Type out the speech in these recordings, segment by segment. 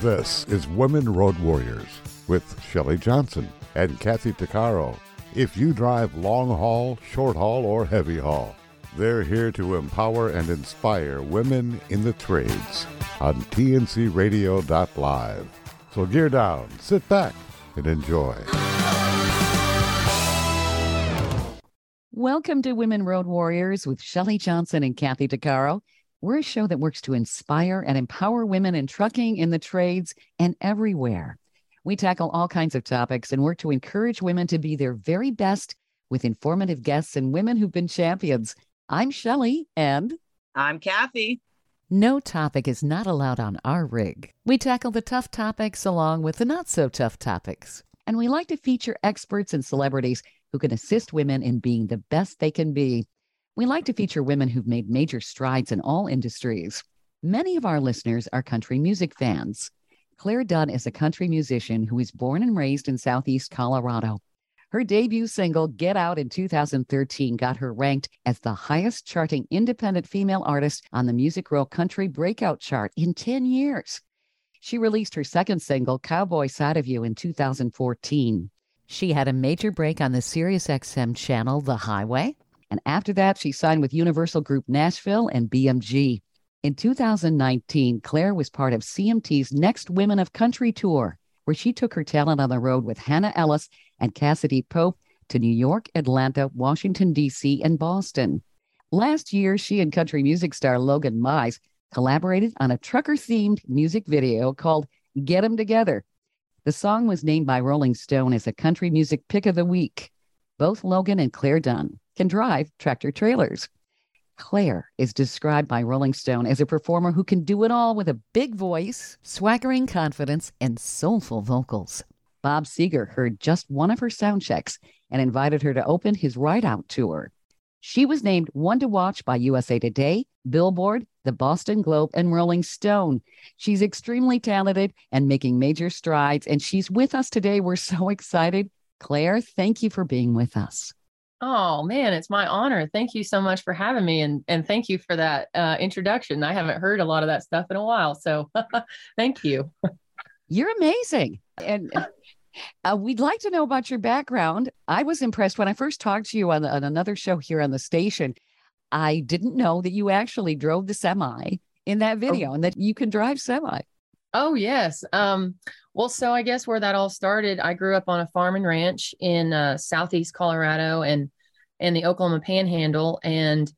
This is Women Road Warriors with Shelley Johnson and Kathy Tuccaro. If you drive long haul, short haul, or heavy haul, they're here to empower and inspire women in the trades on tncradio.live. So gear down, sit back, and enjoy. Welcome to Women Road Warriors with Shelley Johnson and Kathy Tuccaro. We're a show that works to inspire and empower women in trucking, in the trades, and everywhere. We tackle all kinds of topics and work to encourage women to be their very best with informative guests and women who've been champions. I'm Shelley, and I'm Kathy. No topic is not allowed on our rig. We tackle the tough topics along with the not so tough topics. And we like to feature experts and celebrities who can assist women in being the best they can be. We like to feature women who've made major strides in all industries. Many of our listeners are country music fans. Clare Dunn is a country musician who was born and raised in Southeast Colorado. Her debut single, Get Out, in 2013 got her ranked as the highest charting independent female artist on the Music Row Country Breakout Chart in 10 years. She released her second single, Cowboy Side of You, in 2014. She had a major break on the SiriusXM channel, The Highway, and after that, she signed with Universal Group Nashville and BMG. In 2019, Clare was part of CMT's Next Women of Country tour, where she took her talent on the road with Hannah Ellis and Cassadee Pope to New York, Atlanta, Washington, D.C., and Boston. Last year, she and country music star Logan Mize collaborated on a trucker themed music video called Get 'em Together. The song was named by Rolling Stone as a country music pick of the week. Both Logan and Clare Dunn can drive tractor trailers. Clare is described by Rolling Stone as a performer who can do it all with a big voice, swaggering confidence, and soulful vocals. Bob Seger heard just one of her sound checks and invited her to open his Ride Out tour. She was named one to watch by USA Today, Billboard, the Boston Globe, and Rolling Stone. She's extremely talented and making major strides, and she's with us today. We're so excited. Clare, thank you for being with us. Oh man, it's my honor. Thank you so much for having me, and and thank you for that uh, introduction. I haven't heard a lot of that stuff in a while, so thank you. You're amazing, and uh, we'd like to know about your background. I was impressed when I first talked to you on, on another show here on the station. I didn't know that you actually drove the semi in that oh. video, oh. and that you can drive semi. Oh yes. Um, well, so I guess where that all started, I grew up on a farm and ranch in uh, southeast Colorado and and the Oklahoma Panhandle, and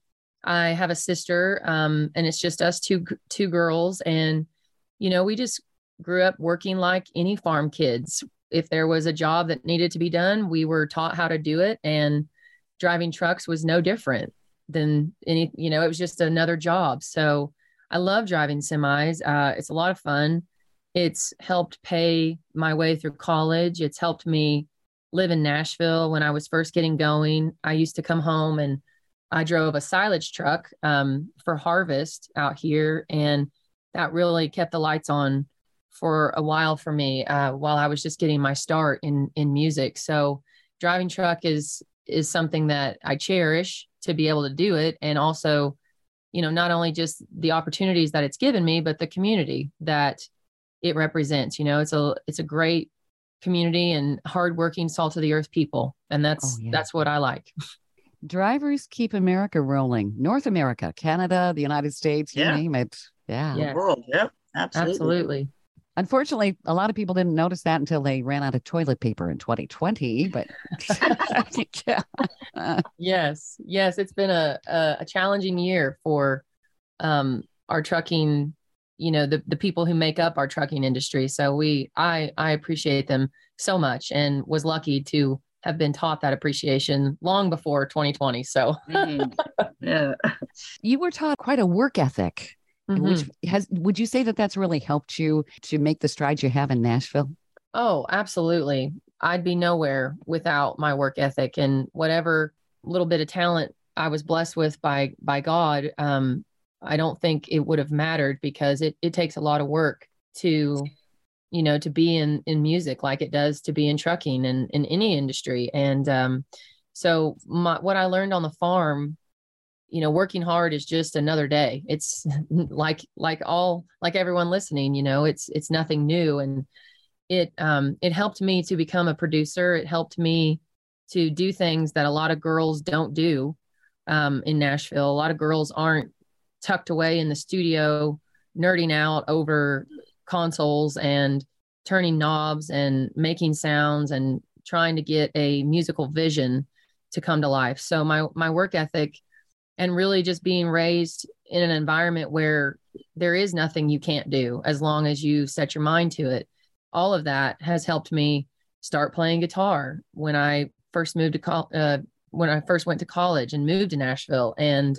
I have a sister, um, and it's just us two two girls, and you know we just grew up working like any farm kids. If there was a job that needed to be done, we were taught how to do it, and driving trucks was no different than any. You know, it was just another job. So I love driving semis. Uh, it's a lot of fun it's helped pay my way through college. It's helped me live in Nashville when I was first getting going. I used to come home and I drove a silage truck um, for harvest out here, and that really kept the lights on for a while for me uh, while I was just getting my start in in music. So driving truck is is something that I cherish to be able to do it, and also, you know, not only just the opportunities that it's given me, but the community that it represents. You know, it's a it's a great community and hardworking, salt of the earth people, and that's oh, yeah. that's what I like. Drivers keep America rolling. North America, Canada, the United States, you yeah. name it. Yeah, the world. Yep, absolutely. absolutely. Unfortunately, a lot of people didn't notice that until they ran out of toilet paper in 2020. But yeah. yes, yes, it's been a, a, a challenging year for um, our trucking you know the the people who make up our trucking industry so we i i appreciate them so much and was lucky to have been taught that appreciation long before 2020 so mm, yeah you were taught quite a work ethic mm-hmm. which has would you say that that's really helped you to make the strides you have in nashville oh absolutely i'd be nowhere without my work ethic and whatever little bit of talent i was blessed with by by god um I don't think it would have mattered because it, it takes a lot of work to, you know, to be in, in music like it does to be in trucking and in any industry. And um, so my, what I learned on the farm you know working hard is just another day. It's like like all like everyone listening you know it's it's nothing new. And it um it helped me to become a producer. It helped me to do things that a lot of girls don't do um in Nashville. A lot of girls aren't tucked away in the studio nerding out over consoles and turning knobs and making sounds and trying to get a musical vision to come to life. So my my work ethic and really just being raised in an environment where there is nothing you can't do as long as you set your mind to it. All of that has helped me start playing guitar when I first moved to col- uh, when I first went to college and moved to Nashville, and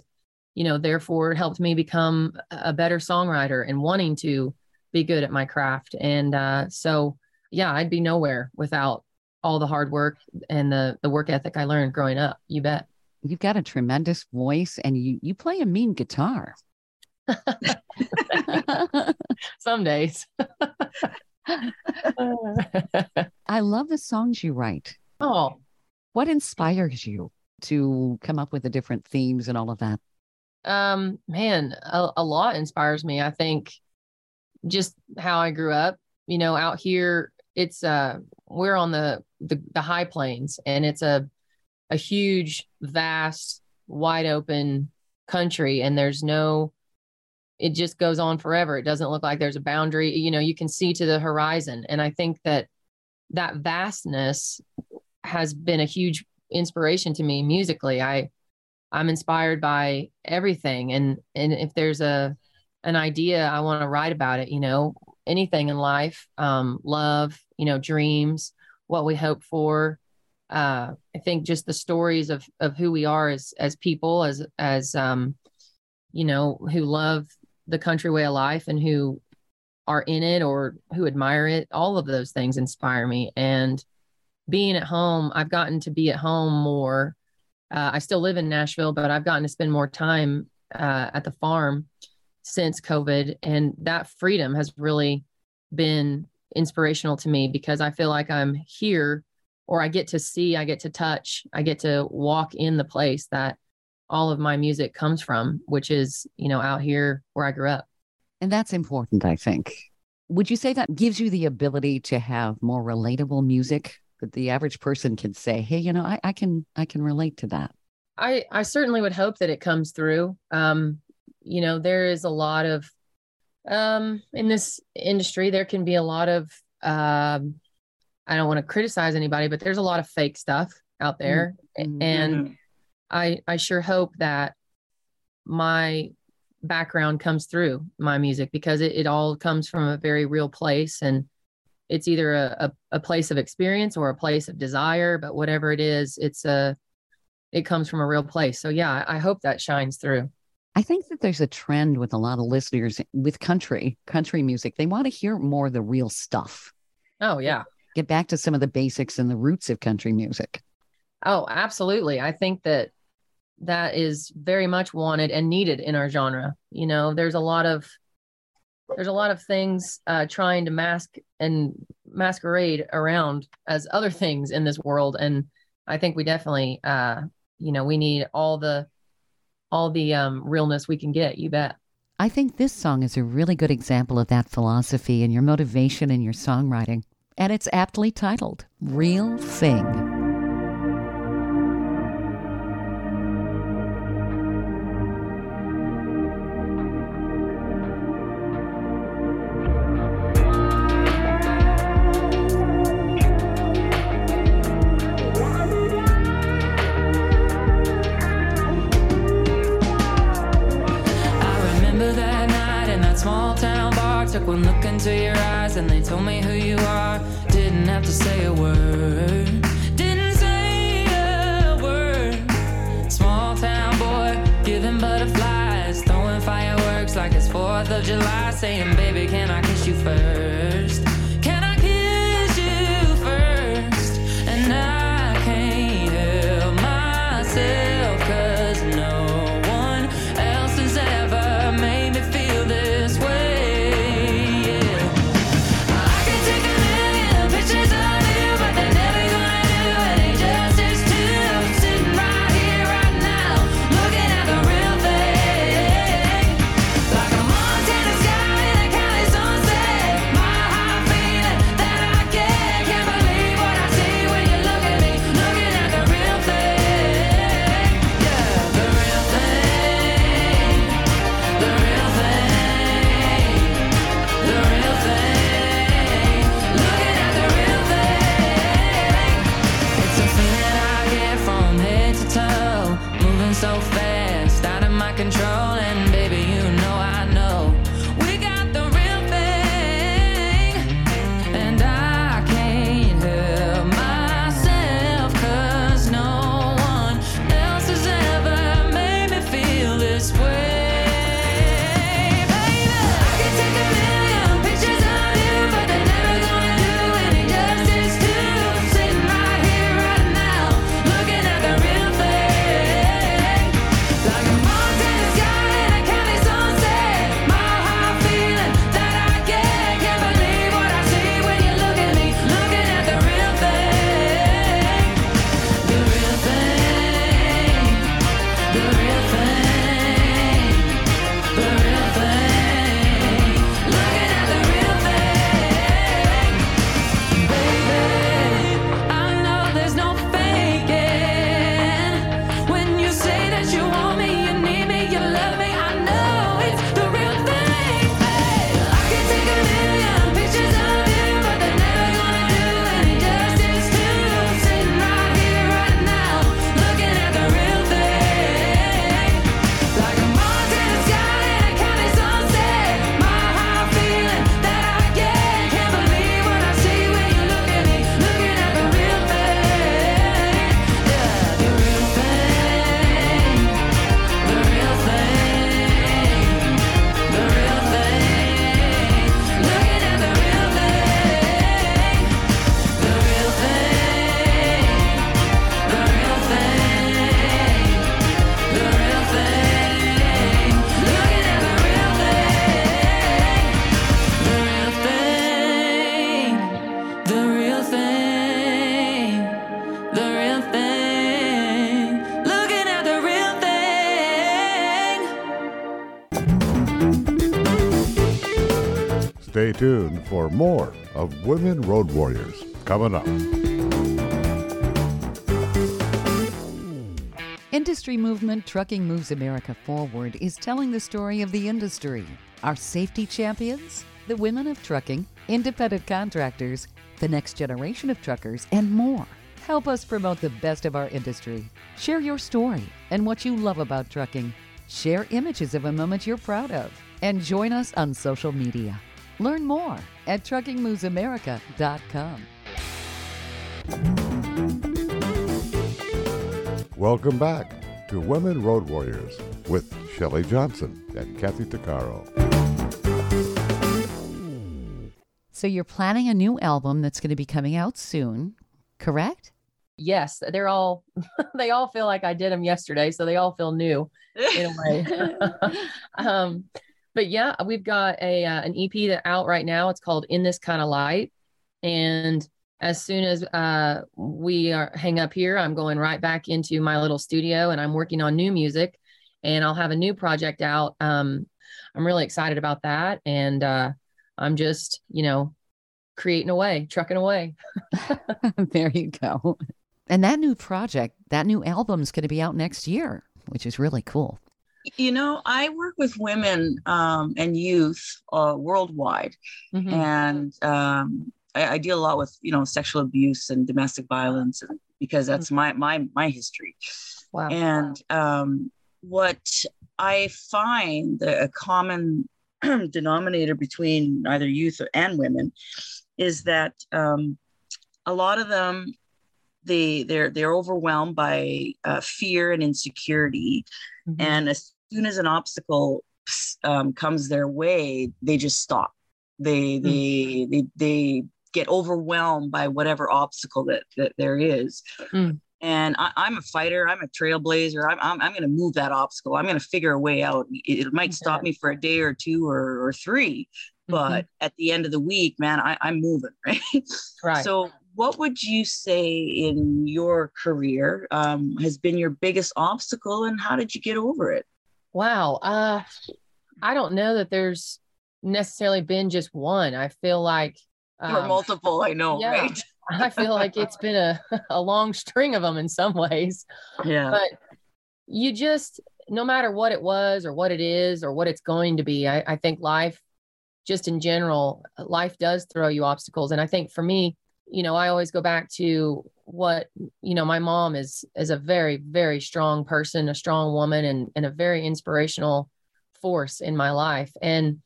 you know, therefore, helped me become a better songwriter and wanting to be good at my craft. And uh, so, yeah, I'd be nowhere without all the hard work and the the work ethic I learned growing up. You bet you've got a tremendous voice and you you play a mean guitar. Some days. I love the songs you write. Oh, what inspires you to come up with the different themes and all of that? Um, man, a, a lot inspires me. I think just how I grew up, you know, out here, it's uh we're on the the, the high plains and it's a a huge, vast, wide open country, and there's no, it just goes on forever. It doesn't look like there's a boundary. You know, you can see to the horizon. And I think that that vastness has been a huge inspiration to me musically. I, I'm inspired by everything. And, and if there's a, an idea, I want to write about it, you know, anything in life, um, love, you know, dreams, what we hope for, uh, I think just the stories of of who we are as as people, as as um, you know, who love the country way of life and who are in it or who admire it. All of those things inspire me. And being at home, I've gotten to be at home more. Uh, I still live in Nashville, but I've gotten to spend more time uh, at the farm since COVID, and that freedom has really been inspirational to me because I feel like I'm here or I get to see, I get to touch, I get to walk in the place that all of my music comes from, which is, you know, out here where I grew up. And that's important, I think. Would you say that gives you the ability to have more relatable music that the average person can say, hey, you know, I, I can I can relate to that? I, I certainly would hope that it comes through. Um, you know, there is a lot of um in this industry, there can be a lot of um I don't want to criticize anybody, but there's a lot of fake stuff out there. Mm-hmm. And mm-hmm. I I sure hope that my background comes through my music because it, it all comes from a very real place and it's either a, a, a place of experience or a place of desire, but whatever it is, it's a it comes from a real place. So yeah, I hope that shines through. I think that there's a trend with a lot of listeners with country, country music. They want to hear more of the real stuff. Oh yeah get back to some of the basics and the roots of country music. Oh, absolutely. I think that that is very much wanted and needed in our genre. You know, there's a lot of there's a lot of things uh, trying to mask and masquerade around as other things in this world, and I think we definitely, uh, you know, we need all the all the um, realness we can get. You bet. I think this song is a really good example of that philosophy and your motivation in your songwriting and it's aptly titled Real Thing. Took one look into your eyes and they told me who you are. Didn't have to say a word. Didn't say a word. Small town boy, giving butterflies, throwing fireworks like it's 4th of July, saying, Baby, can I kiss you first? Tuned for more of Women Road Warriors coming up. Industry movement Trucking Moves America Forward is telling the story of the industry. Our safety champions, the women of trucking, independent contractors, the next generation of truckers, and more. Help us promote the best of our industry. Share your story and what you love about trucking. Share images of a moment you're proud of. And join us on social media. Learn more at truckingmovesamerica.com. Welcome back to Women Road Warriors with Shelley Johnson and Kathy Tuccaro. So, you're planning a new album that's going to be coming out soon, correct? Yes, they're all they all feel like I did them yesterday, so they all feel new in a way. um, but yeah, we've got a uh, an EP that out right now. It's called In This Kind of Light, and as soon as uh, we are hang up here, I'm going right back into my little studio and I'm working on new music, and I'll have a new project out. Um, I'm really excited about that, and uh, I'm just you know creating away, trucking away. there you go. And that new project, that new album's going to be out next year, which is really cool. You know, I work with women um, and youth uh, worldwide, Mhm. and um, I, I deal a lot with you know sexual abuse and domestic violence, and, because that's my my my history. Wow. And um, what I find the a common denominator between either youth and women is that um, a lot of them they they're they're overwhelmed by uh, fear and insecurity, Mhm. and soon as an obstacle um, comes their way, they just stop. They Hmm. they they they get overwhelmed by whatever obstacle that that there is. Mm. And I, I'm a fighter. I'm a trailblazer. I'm I'm, I'm going to move that obstacle. I'm going to figure a way out. It, it might stop me for a day or two or, or three, Mm-hmm. but at the end of the week, man, I, I'm moving, right? right. So, what would you say in your career um, has been your biggest obstacle, and how did you get over it? Wow. Uh, I don't know that there's necessarily been just one. I feel like or um, multiple, I know, yeah. right? I feel like it's been a, a long string of them in some ways. Yeah. But you just, no matter what it was or what it is or what it's going to be, I, I think life, just in general, life does throw you obstacles. And I think for me, you know, I always go back to what, you know, my mom is is a very, very strong person, a strong woman and, and a very inspirational force in my life. And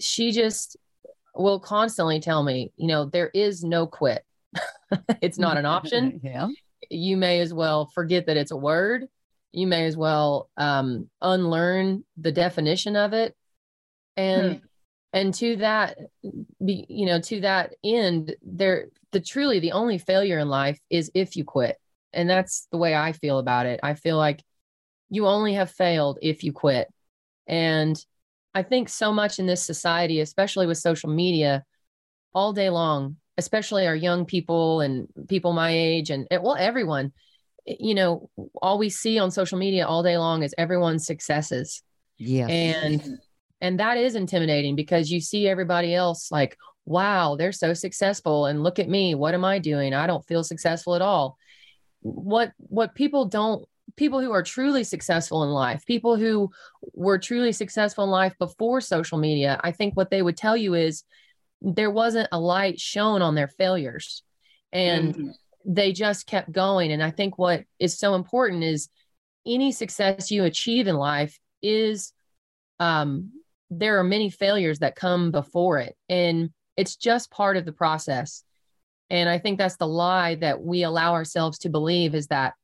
she just will constantly tell me, you know, there is no quit. it's not an option yeah. you may as well forget that it's a word. You may as well um, unlearn the definition of it, and and to that, be you know, to that end, there the truly the only failure in life is if you quit, and that's the way I feel about it. I feel like you only have failed if you quit, and I think so much in this society, especially with social media, all day long, especially our young people and people my age and, well, everyone, eh, you know, all we see on social media all day long is everyone's successes. Yeah. And and that is intimidating because you see everybody else like, wow, they're so successful. And look at me. What am I doing? I don't feel successful at all. What what people don't people who are truly successful in life, people who were truly successful in life before social media, I think what they would tell you is there wasn't a light shown on their failures and Mhm. they just kept going. And I think what is so important is any success you achieve in life is um, there are many failures that come before it. And it's just part of the process. And I think that's the lie that we allow ourselves to believe is that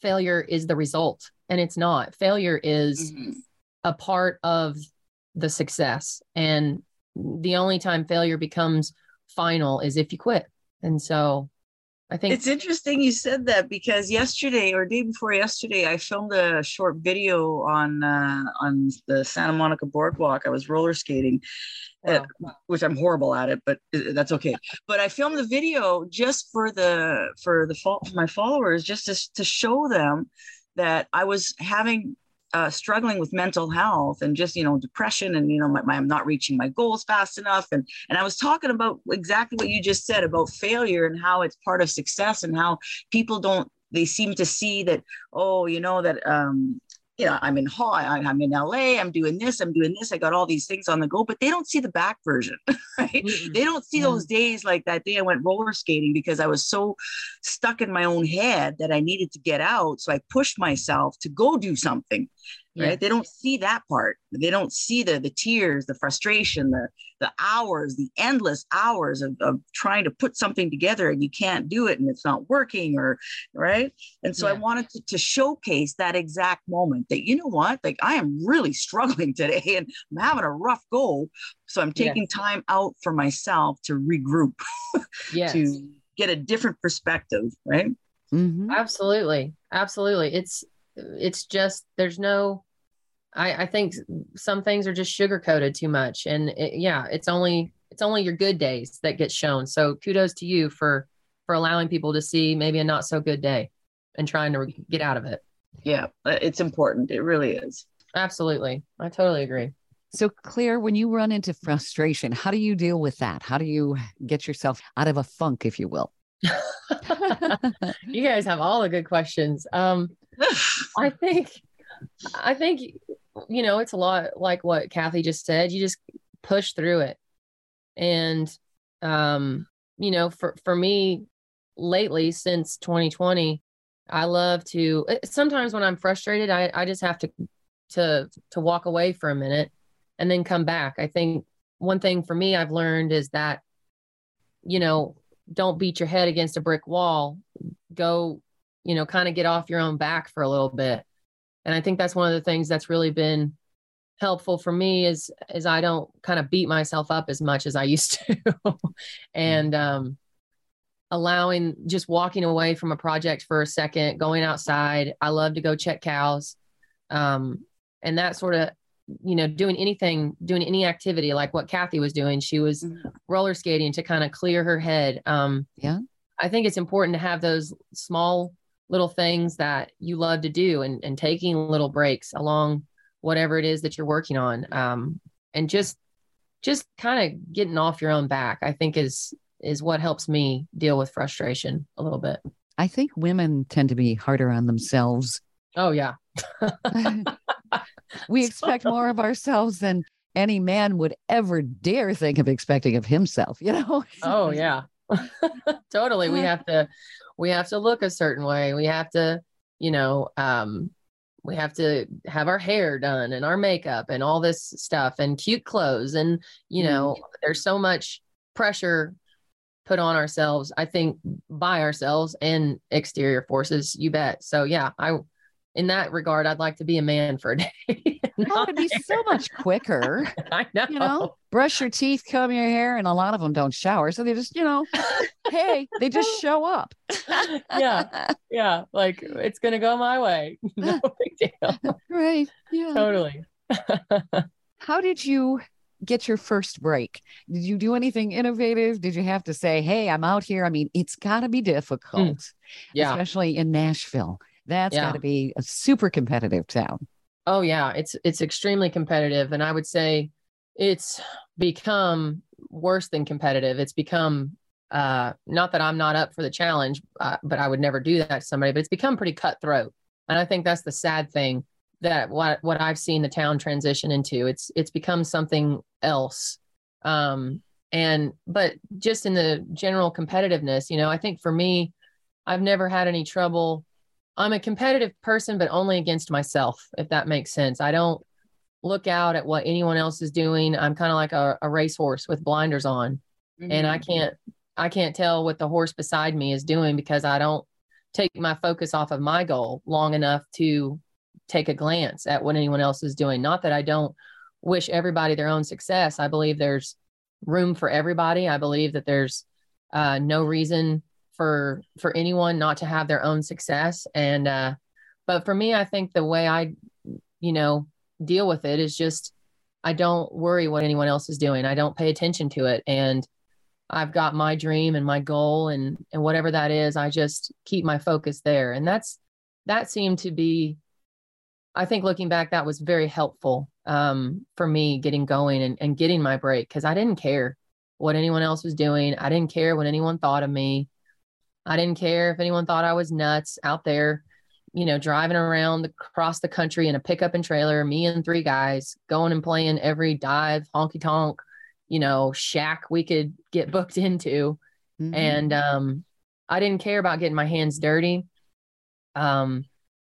failure is the result. And it's not. Failure is Mhm. a part of the success. And the only time failure becomes final is if you quit. And so I think It's interesting you said that because yesterday or day before yesterday, I filmed a short video on uh, on the Santa Monica Boardwalk. I was roller skating, wow. which I'm horrible at it, but uh, that's okay. But I filmed the video just for the for the for my followers, just to to show them that I was having uh, struggling with mental health and just you know depression and you know my, my, i'm not reaching my goals fast enough. And and i was talking about exactly what you just said about failure and how it's part of success and how people don't they seem to see that oh you know that um you know, I'm in Hall, I'm in LA, I'm doing this, I'm doing this, I got all these things on the go, but they don't see the back version, right? Mm-hmm. They don't see yeah. those days like that day I went roller skating because I was so stuck in my own head that I needed to get out. So I pushed myself to go do something right yeah. they don't see that part they don't see the the tears the frustration the the hours the endless hours of, of trying to put something together and you can't do it and it's not working or right and so yeah. i wanted to, to showcase that exact moment that you know what like i am really struggling today and i'm having a rough go so i'm taking yes. time out for myself to regroup yes. to get a different perspective right mm-hmm. absolutely absolutely it's it's just there's no I, I think some things are just sugar coated too much. And it, yeah it's only it's only your good days that get shown. So kudos to you for for allowing people to see maybe a not so good day and trying to get out of it. Yeah uh, it's important. It really is. Absolutely. I totally agree. So clare when you run into frustration how do you deal with that? How do you get yourself out of a funk if you will? You guys have all the good questions. Um I think, I think, you know, it's a lot like what Kathy just said. You just push through it. And, um, you know, for, for me lately since 2020, I love to, sometimes when I'm frustrated, I, I just have to, to, to walk away for a minute and then come back. I think one thing for me I've learned is that, you know, don't beat your head against a brick wall. Go you know, kind of get off your own back for a little bit. And I think that's one of the things that's really been helpful for me is is I don't kind of beat myself up as much as I used to. and um allowing just walking away from a project for a second, going outside. I love to go check cows. Um and that sort of you know doing anything doing any activity like what kathy was doing she was mm-hmm. roller skating to kind of clear her head um yeah i think it's important to have those small little things that you love to do and, and taking little breaks along whatever it is that you're working on um, and just just kind of getting off your own back i think is is what helps me deal with frustration a little bit. I think women tend to be harder on themselves. Oh yeah. We expect more of ourselves than any man would ever dare think of expecting of himself you know? Oh yeah totally we have to we have to look a certain way. We have to, you know, um, we have to have our hair done and our makeup and all this stuff and cute clothes. And, you know, mm-hmm. there's so much pressure put on ourselves, I think by ourselves and exterior forces, you bet. So yeah, I in that regard, I'd like to be a man for a day. oh, it'd be so much quicker. I know. You know, brush your teeth, comb your hair, and a lot of them don't shower. So they just, you know, hey, they just show up. yeah. Yeah. Like it's going to go my way. No big deal. Right. Yeah. Totally. How did you get your first break? Did you do anything innovative? Did you have to say, hey, I'm out here? I mean, it's got to be difficult, mm. yeah. especially in Nashville. That's yeah. got to be a super competitive town. Oh yeah, it's it's extremely competitive, and I would say it's become worse than competitive. It's become uh, not that I'm not up for the challenge, uh, but I would never do that to somebody. But it's become pretty cutthroat, and I think that's the sad thing that what what I've seen the town transition into. It's it's become something else. Um, and but just in the general competitiveness, you know, I think for me, I've never had any trouble I'm a competitive person, but only against myself, if that makes sense. I don't look out at what anyone else is doing. I'm kind of like a, a racehorse with blinders on, mm-hmm. and I mm-hmm. can't I can't tell what the horse beside me is doing because I don't take my focus off of my goal long enough to take a glance at what anyone else is doing. Not that I don't wish everybody their own success. I believe there's room for everybody. I believe that there's uh, no reason for for anyone not to have their own success and uh but for me i think the way i you know deal with it is just i don't worry what anyone else is doing i don't pay attention to it and i've got my dream and my goal and and whatever that is i just keep my focus there and that's that seemed to be I think looking back, that was very helpful um, for me getting going and, and getting my break because I didn't care what anyone else was doing. I didn't care what anyone thought of me. I didn't care if anyone thought I was nuts out there, you know, driving around across the country in a pickup and trailer, me and three guys going and playing every dive, honky tonk, you know, shack we could get booked into. Mm-hmm. And um, I didn't care about getting my hands dirty. Um,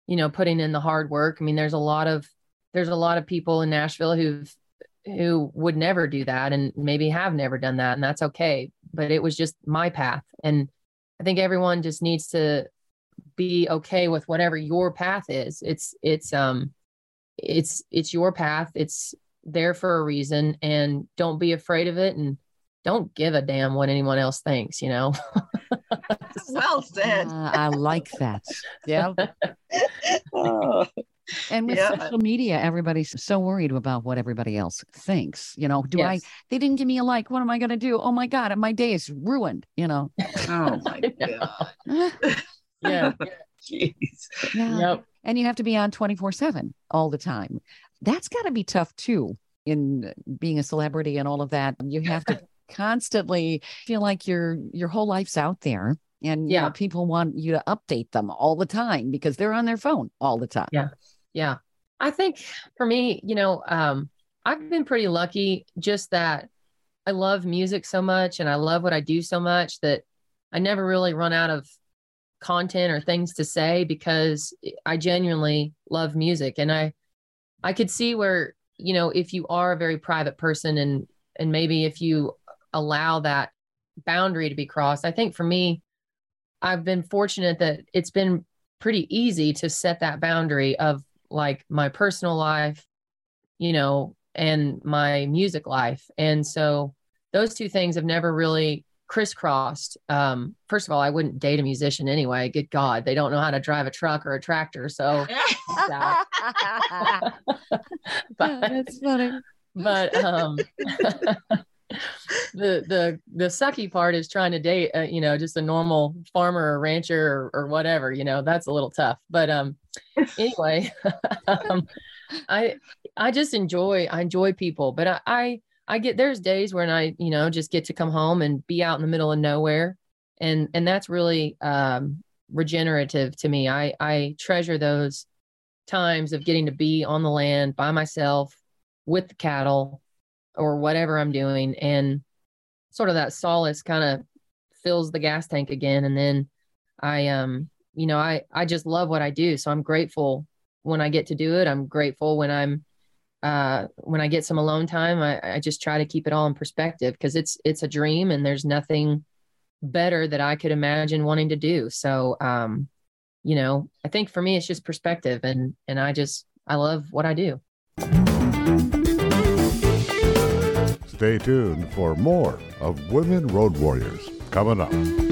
you know, putting in the hard work. I mean, there's a lot of there's a lot of people in Nashville who've who would never do that and maybe have never done that and that's okay but it was just my path and i think everyone just needs to be okay with whatever your path is it's it's um it's it's your path it's there for a reason and don't be afraid of it and don't give a damn what anyone else thinks you know well said. Uh, I like that. Yeah. oh. And with yeah. social media, everybody's so worried about what everybody else thinks. You know, do yes. I, they didn't give me a like. What am I going to do? Oh my God, my day is ruined, you know? Oh my God. yeah. Jeez. Yeah. Yep. And you have to be on 24 7 all the time. That's got to be tough too in being a celebrity and all of that. You have to constantly feel like your your whole life's out there and yeah. You know, people want you to update them all the time because they're on their phone all the time yeah yeah i think for me you know um i've been pretty lucky just that i love music so much and i love what i do so much that i never really run out of content or things to say because i genuinely love music and i i could see where you know if you are a very private person and and maybe if you allow that boundary to be crossed. I think for me, I've been fortunate that it's been pretty easy to set that boundary of like my personal life, you know, and my music life. And so those two things have never really crisscrossed. Um, first of all, I wouldn't date a musician anyway. Good God, they don't know how to drive a truck or a tractor. So but, that's funny. But um, the the the sucky part is trying to date uh, you know just a normal farmer or rancher or, or whatever you know that's a little tough but um anyway um, i i just enjoy i enjoy people but I, I i get there's days when i you know just get to come home and be out in the middle of nowhere and and that's really um regenerative to me i i treasure those times of getting to be on the land by myself with the cattle or whatever I'm doing. And sort of that solace kind of fills the gas tank again. And then I, um, you know, I, I just love what I do. So I'm grateful when I get to do it. I'm grateful when I'm, uh, when I get some alone time, I, I just try to keep it all in perspective because it's, it's a dream and there's nothing better that I could imagine wanting to do. So, um, you know, I think for me, it's just perspective and, and I just, I love what I do. Stay tuned for more of Women Road Warriors coming up.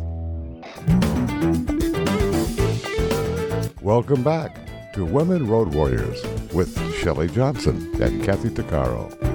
Welcome back to Women Road Warriors with Shelley Johnson and Kathy Tuccaro.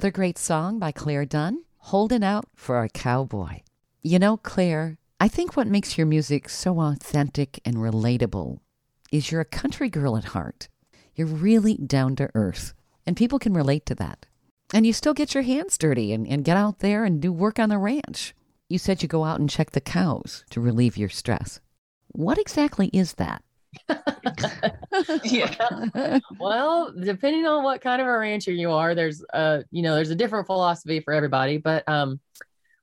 Another great song by Clare Dunn, Holding Out for a Cowboy. You know, Clare, I think what makes your music so authentic and relatable is you're a country girl at heart. You're really down to earth, and people can relate to that. And you still get your hands dirty and, and get out there and do work on the ranch. You said you go out and check the cows to relieve your stress. What exactly is that? Yeah. well, depending on what kind of a rancher you are, there's uh, you know, there's a different philosophy for everybody. But um,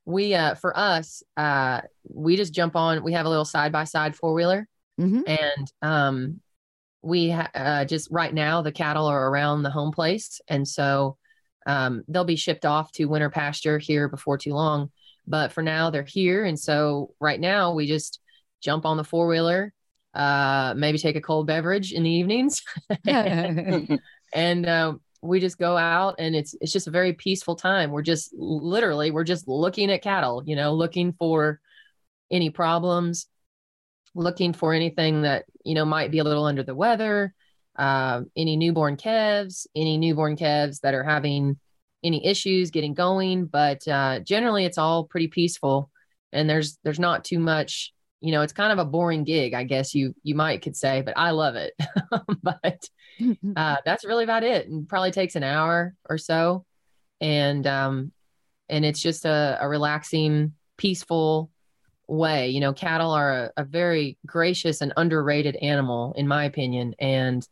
we uh, for us, uh, we just jump on. We have a little side by side four wheeler, hmm and um, we ha- uh, just right now the cattle are around the home place, and so um, they'll be shipped off to winter pasture here before too long. But for now, they're here, and so right now we just jump on the four wheeler, uh, maybe take a cold beverage in the evenings, and uh, we just go out, and it's it's just a very peaceful time. We're just literally we're just looking at cattle, you know, looking for any problems, looking for anything that you know might be a little under the weather, uh, any newborn calves, any newborn calves that are having any issues getting going. But uh, generally, it's all pretty peaceful, and there's there's not too much. You know, it's kind of a boring gig, I guess you you might could say, but I love it. but uh, that's really about it, and probably takes an hour or so, and um, and it's just a, a relaxing, peaceful way. You know, cattle are a, a very gracious and underrated animal, in my opinion, and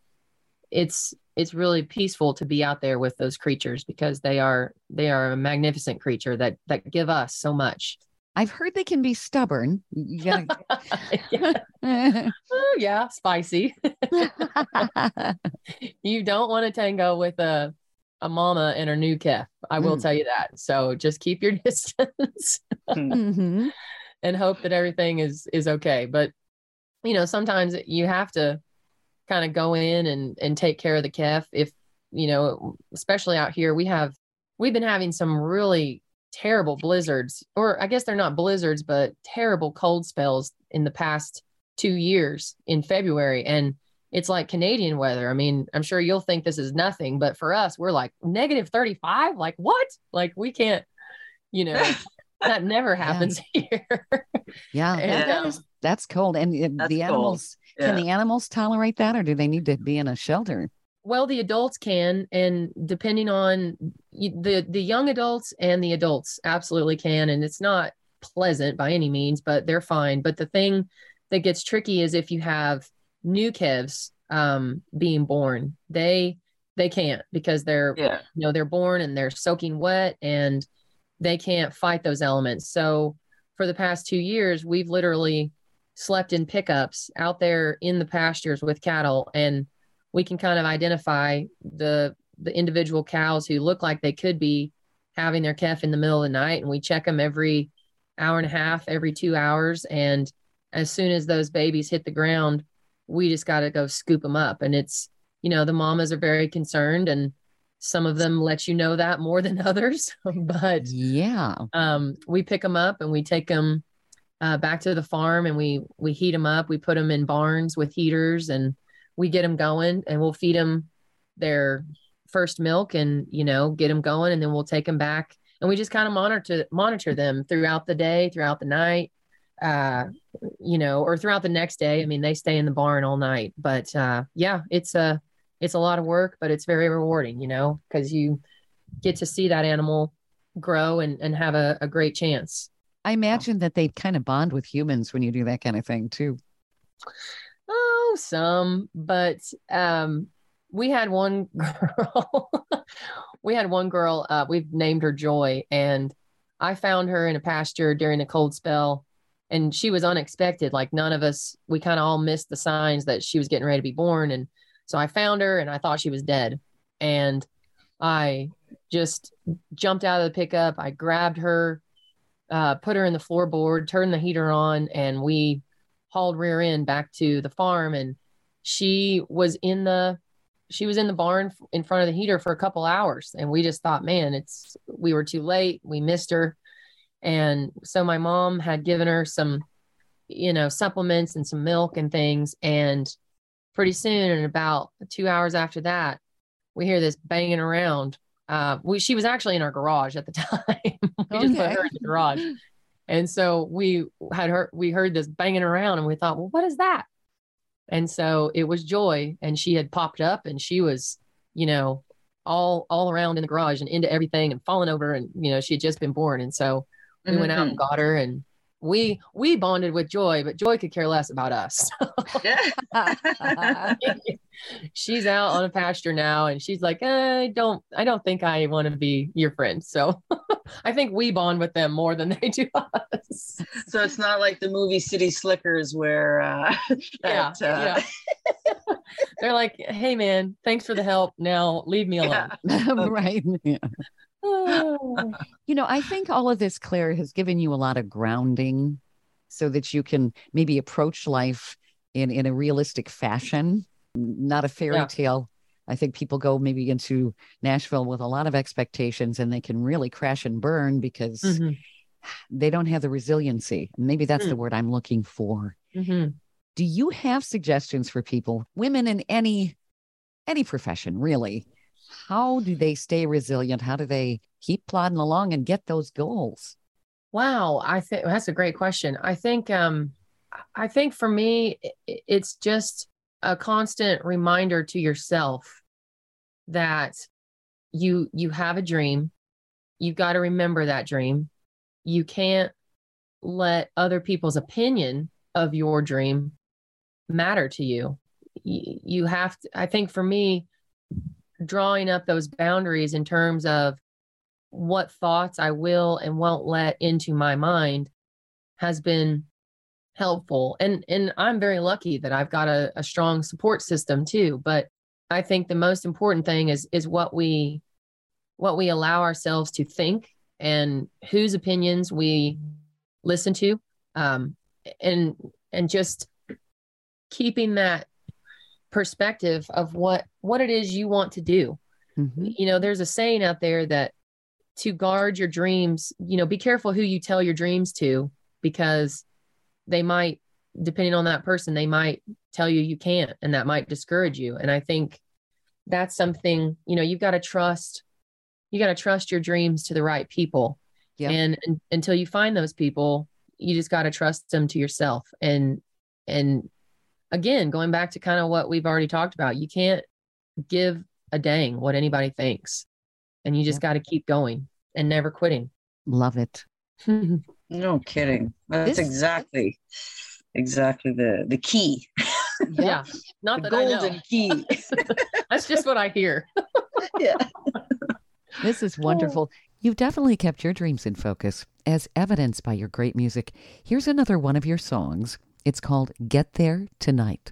it's it's really peaceful to be out there with those creatures because they are they are a magnificent creature that that give us so much. I've heard they can be stubborn. Gotta... yeah. Oh, yeah, spicy. you don't want to tango with a a mama and her new calf. I will Mm. tell you that. So just keep your distance Mhm. and hope that everything is is okay. But you know, sometimes you have to kind of go in and and take care of the calf. If you know, especially out here, we have we've been having some really terrible blizzards, or I guess they're not blizzards, but terrible cold spells in the past two years in February, and it's like Canadian weather. I mean, I'm sure you'll think this is nothing, but for us, we're like negative 35. Like what? Like we can't, you know, that never happens here. Yeah, And, that Yeah. is- that's cold. And That's the cold. animals, can the animals tolerate that or do they need to be in a shelter? Well, the adults can, and depending on the the young adults and the adults, absolutely can, and it's not pleasant by any means, but they're fine. But the thing that gets tricky is if you have new calves um, being born, they they can't because they're Yeah. you know they're born and they're soaking wet and they can't fight those elements. So for the past two years, we've literally slept in pickups out there in the pastures with cattle and we can kind of identify the the individual cows who look like they could be having their calf in the middle of the night and we check them every hour and a half every two hours and as soon as those babies hit the ground we just got to go scoop them up and it's you know the mamas are very concerned and some of them let you know that more than others but Yeah. um, we pick them up and we take them uh, back to the farm and we we heat them up. We put them in barns with heaters and we get them going and we'll feed them their first milk and you know get them going and then we'll take them back and we just kind of monitor monitor them throughout the day, throughout the night, uh, you know, or throughout the next day. I mean, they stay in the barn all night, but uh, yeah, it's a it's a lot of work, but it's very rewarding, you know, because you get to see that animal grow and, and have a, a great chance. I imagine that they kind of bond with humans when you do that kind of thing too. Some, but um, we had one girl. we had one girl. Uh, we've named her Joy, and I found her in a pasture during a cold spell, and she was unexpected. Like none of us, we kind of all missed the signs that she was getting ready to be born, and so I found her, and I thought she was dead, and I just jumped out of the pickup. I grabbed her, uh, put her in the floorboard, turned the heater on, and we hauled rear end back to the farm. And she was in the she was in the barn in front of the heater for a couple hours and we just thought man it's we were too late we missed her. And so my mom had given her some you know supplements and some milk and things and pretty soon and about two hours after that we hear this banging around. Uh we she was actually in our garage at the time. We just put her in the garage and so we had heard we heard this banging around and we thought well what is that? And so it was joy and she had popped up and she was you know all all around in the garage and into everything and falling over and you know she had just been born. And so we went out and mm-hmm. got her and we we bonded with joy but joy could care less about us she's out on a pasture now and she's like i don't i don't think i want to be your friend so i think we bond with them more than they do us so it's not like the movie City Slickers where uh, yeah, that, uh, yeah. they're like hey man thanks for the help now leave me alone right. Yeah. Oh. You know, I think all of this, Clare, has given you a lot of grounding so that you can maybe approach life in, in a realistic fashion, not a fairy Yeah. tale. I think people go maybe into Nashville with a lot of expectations and they can really crash and burn because Mhm, they don't have the resiliency. Maybe that's the Mm. word I'm looking for. mhm. Do you have suggestions for people, women in any any profession, really? How do they stay resilient? How do they keep plodding along and get those goals? Wow, I think that's a great question. I think um I think for me it's just a constant reminder to yourself that you you have a dream. You've got to remember that dream. You can't let other people's opinion of your dream matter to you. Y- You have to I think for me drawing up those boundaries in terms of what thoughts I will and won't let into my mind has been helpful. And and I'm very lucky that I've got a, a strong support system too. But I think the most important thing is is what we what we allow ourselves to think and whose opinions we listen to. Um and and just keeping that perspective of what what it is you want to do Mhm. you know there's a saying out there that to guard your dreams you know be careful who you tell your dreams to because they might depending on that person they might tell you you can't and that might discourage you and i think that's something you know you've got to trust you got to trust your dreams to the right people Yeah. and, and until you find those people you just got to trust them to yourself and and again going back to kind of what we've already talked about you can't give a dang what anybody thinks and you just got to keep going and never quitting Love it. no kidding. That's This- exactly exactly the the key. yeah not the that I know. golden key. that's just what i hear yeah. This is wonderful. You've definitely kept your dreams in focus, as evidenced by your great music. Here's another one of your songs. It's called Get There Tonight.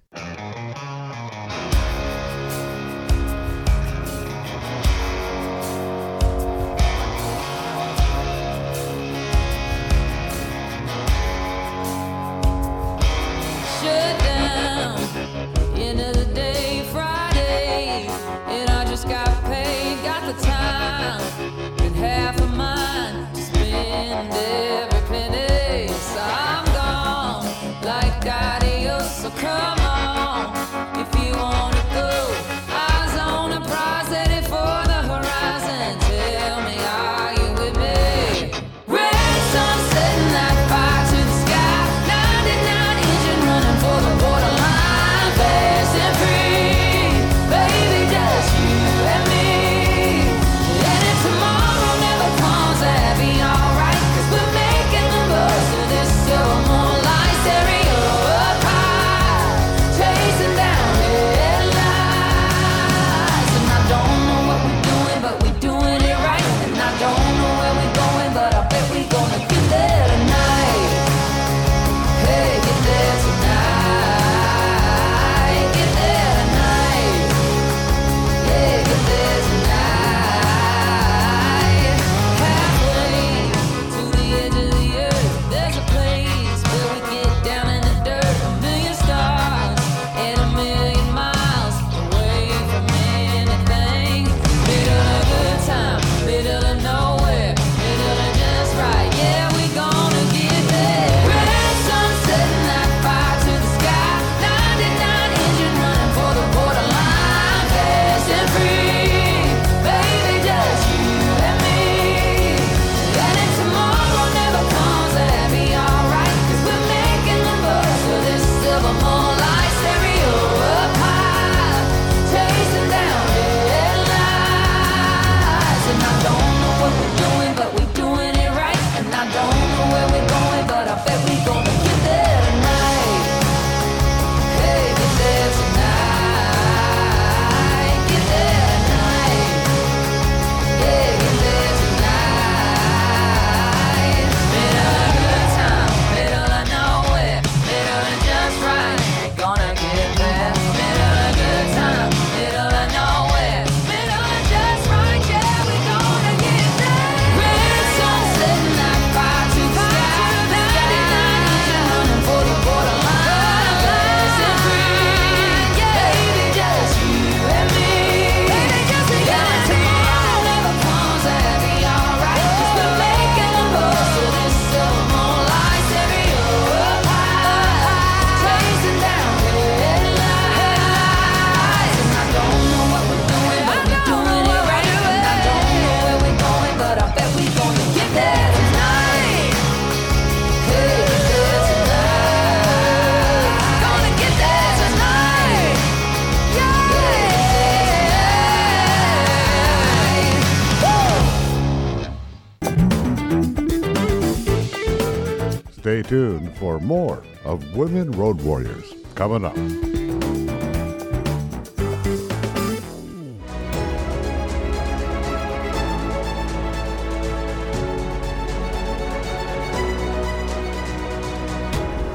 Tuned for more of Women Road Warriors coming up.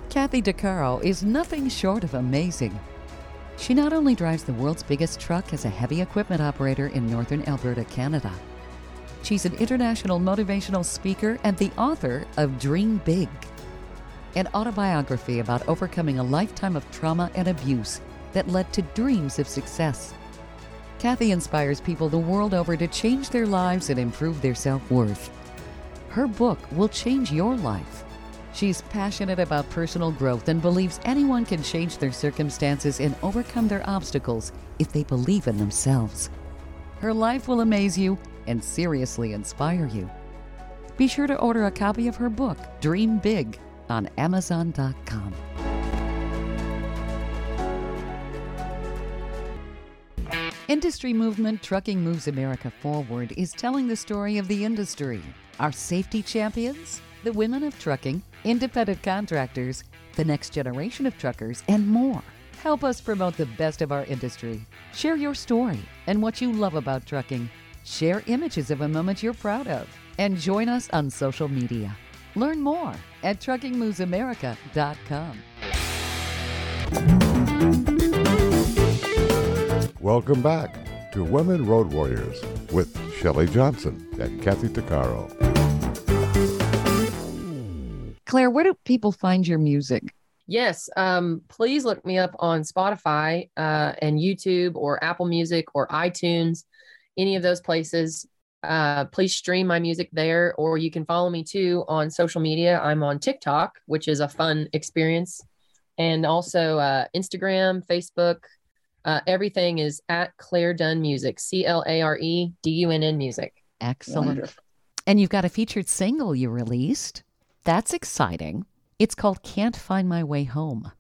Kathy Tuccaro is nothing short of amazing. She not only drives the world's biggest truck as a heavy equipment operator in northern Alberta, Canada, she's an international motivational speaker and the author of Dream Big, an autobiography about overcoming a lifetime of trauma and abuse that led to dreams of success. Kathy inspires people the world over to change their lives and improve their self worth. Her book will change your life. She's passionate about personal growth and believes anyone can change their circumstances and overcome their obstacles if they believe in themselves. Her life will amaze you and seriously inspire you. Be sure to order a copy of her book, Dream Big, on Amazon.com. Industry movement Trucking Moves America Forward is telling the story of the industry, our safety champions, the women of trucking, independent contractors, the next generation of truckers, and more. Help us promote the best of our industry. Share your story and what you love about trucking. Share images of a moment you're proud of. And join us on social media. Learn more at truckingmovesamerica.com. Welcome back to Women Road Warriors with Shelley Johnson and Kathy Tuccaro. Clare, where do people find your music? Yes, um, please look me up on Spotify uh, and YouTube or Apple Music or iTunes, any of those places. Uh, please stream my music there, or you can follow me too on social media. I'm on TikTok, which is a fun experience, and also uh, Instagram, Facebook. Uh, everything is at Clare Dunn Music, C L A R E D U N N Music. Excellent. Wonderful. And you've got a featured single you released. That's exciting. It's called Can't Find My Way Home.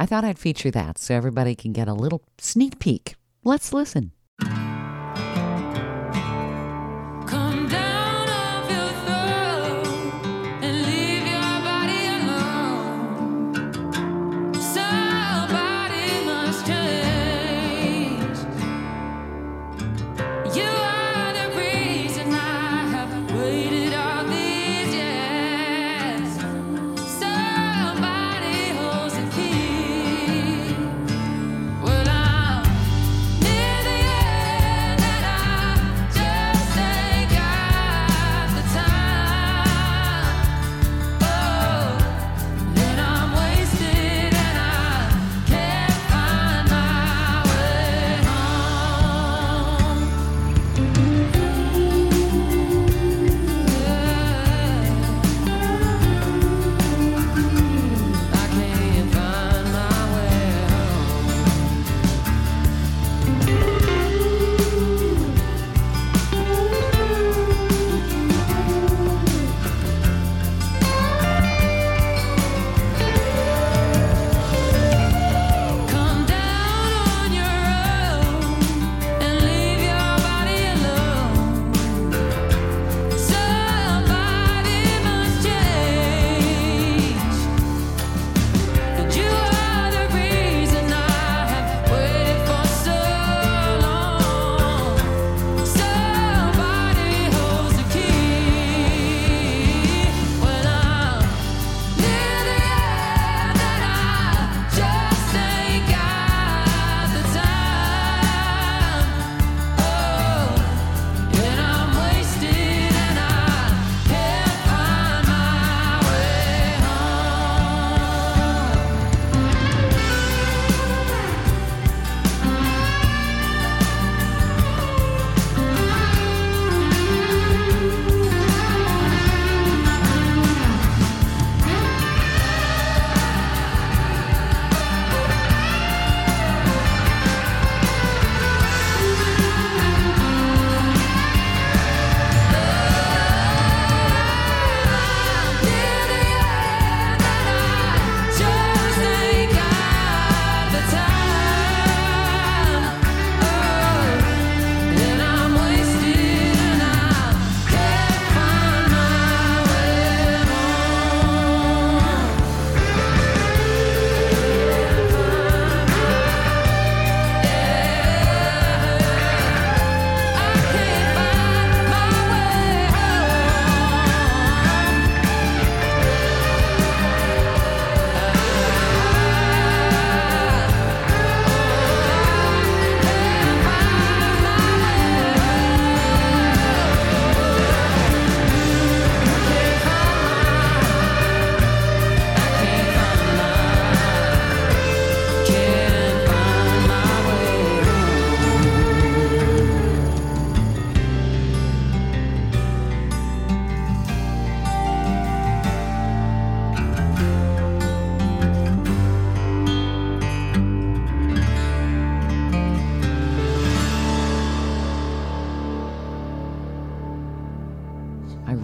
I thought I'd feature that so everybody can get a little sneak peek. Let's listen.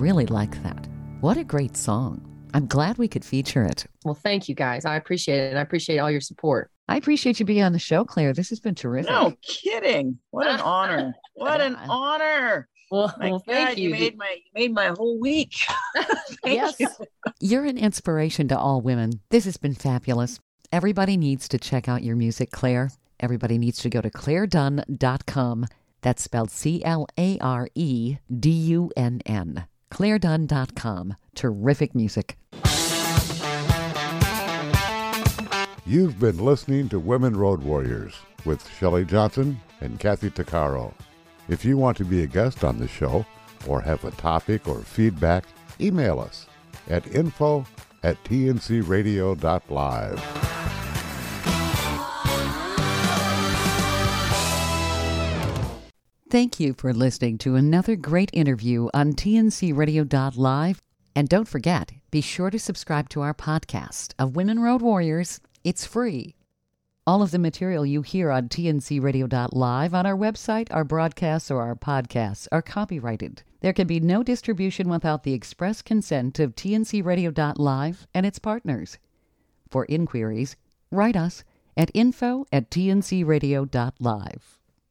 Really like that. What a great song. I'm glad we could feature it. Well, thank you guys. I appreciate it. And I appreciate all your support. I appreciate you being on the show, Clare. This has been terrific. No kidding. What an honor. What an honor. Well, My well God, thank you. you. made my you made my whole week. Thank Yes. you. You're an inspiration to all women. This has been fabulous. Everybody needs to check out your music, Clare. Everybody needs to go to claredunn.com. That's spelled C L A R E D U N N. claredunn.com. Terrific music. You've been listening to Women Road Warriors with Shelley Johnson and Kathy Tuccaro. If you want to be a guest on the show or have a topic or feedback, email us at info at tncradio.live. Thank you for listening to another great interview on TNCRadio.live. And don't forget, be sure to subscribe to our podcast of Women Road Warriors. It's free. All of the material you hear on TNCRadio.live on our website, our broadcasts, or our podcasts are copyrighted. There can be no distribution without the express consent of TNCRadio.live and its partners. For inquiries, write us at info at tncradio.live.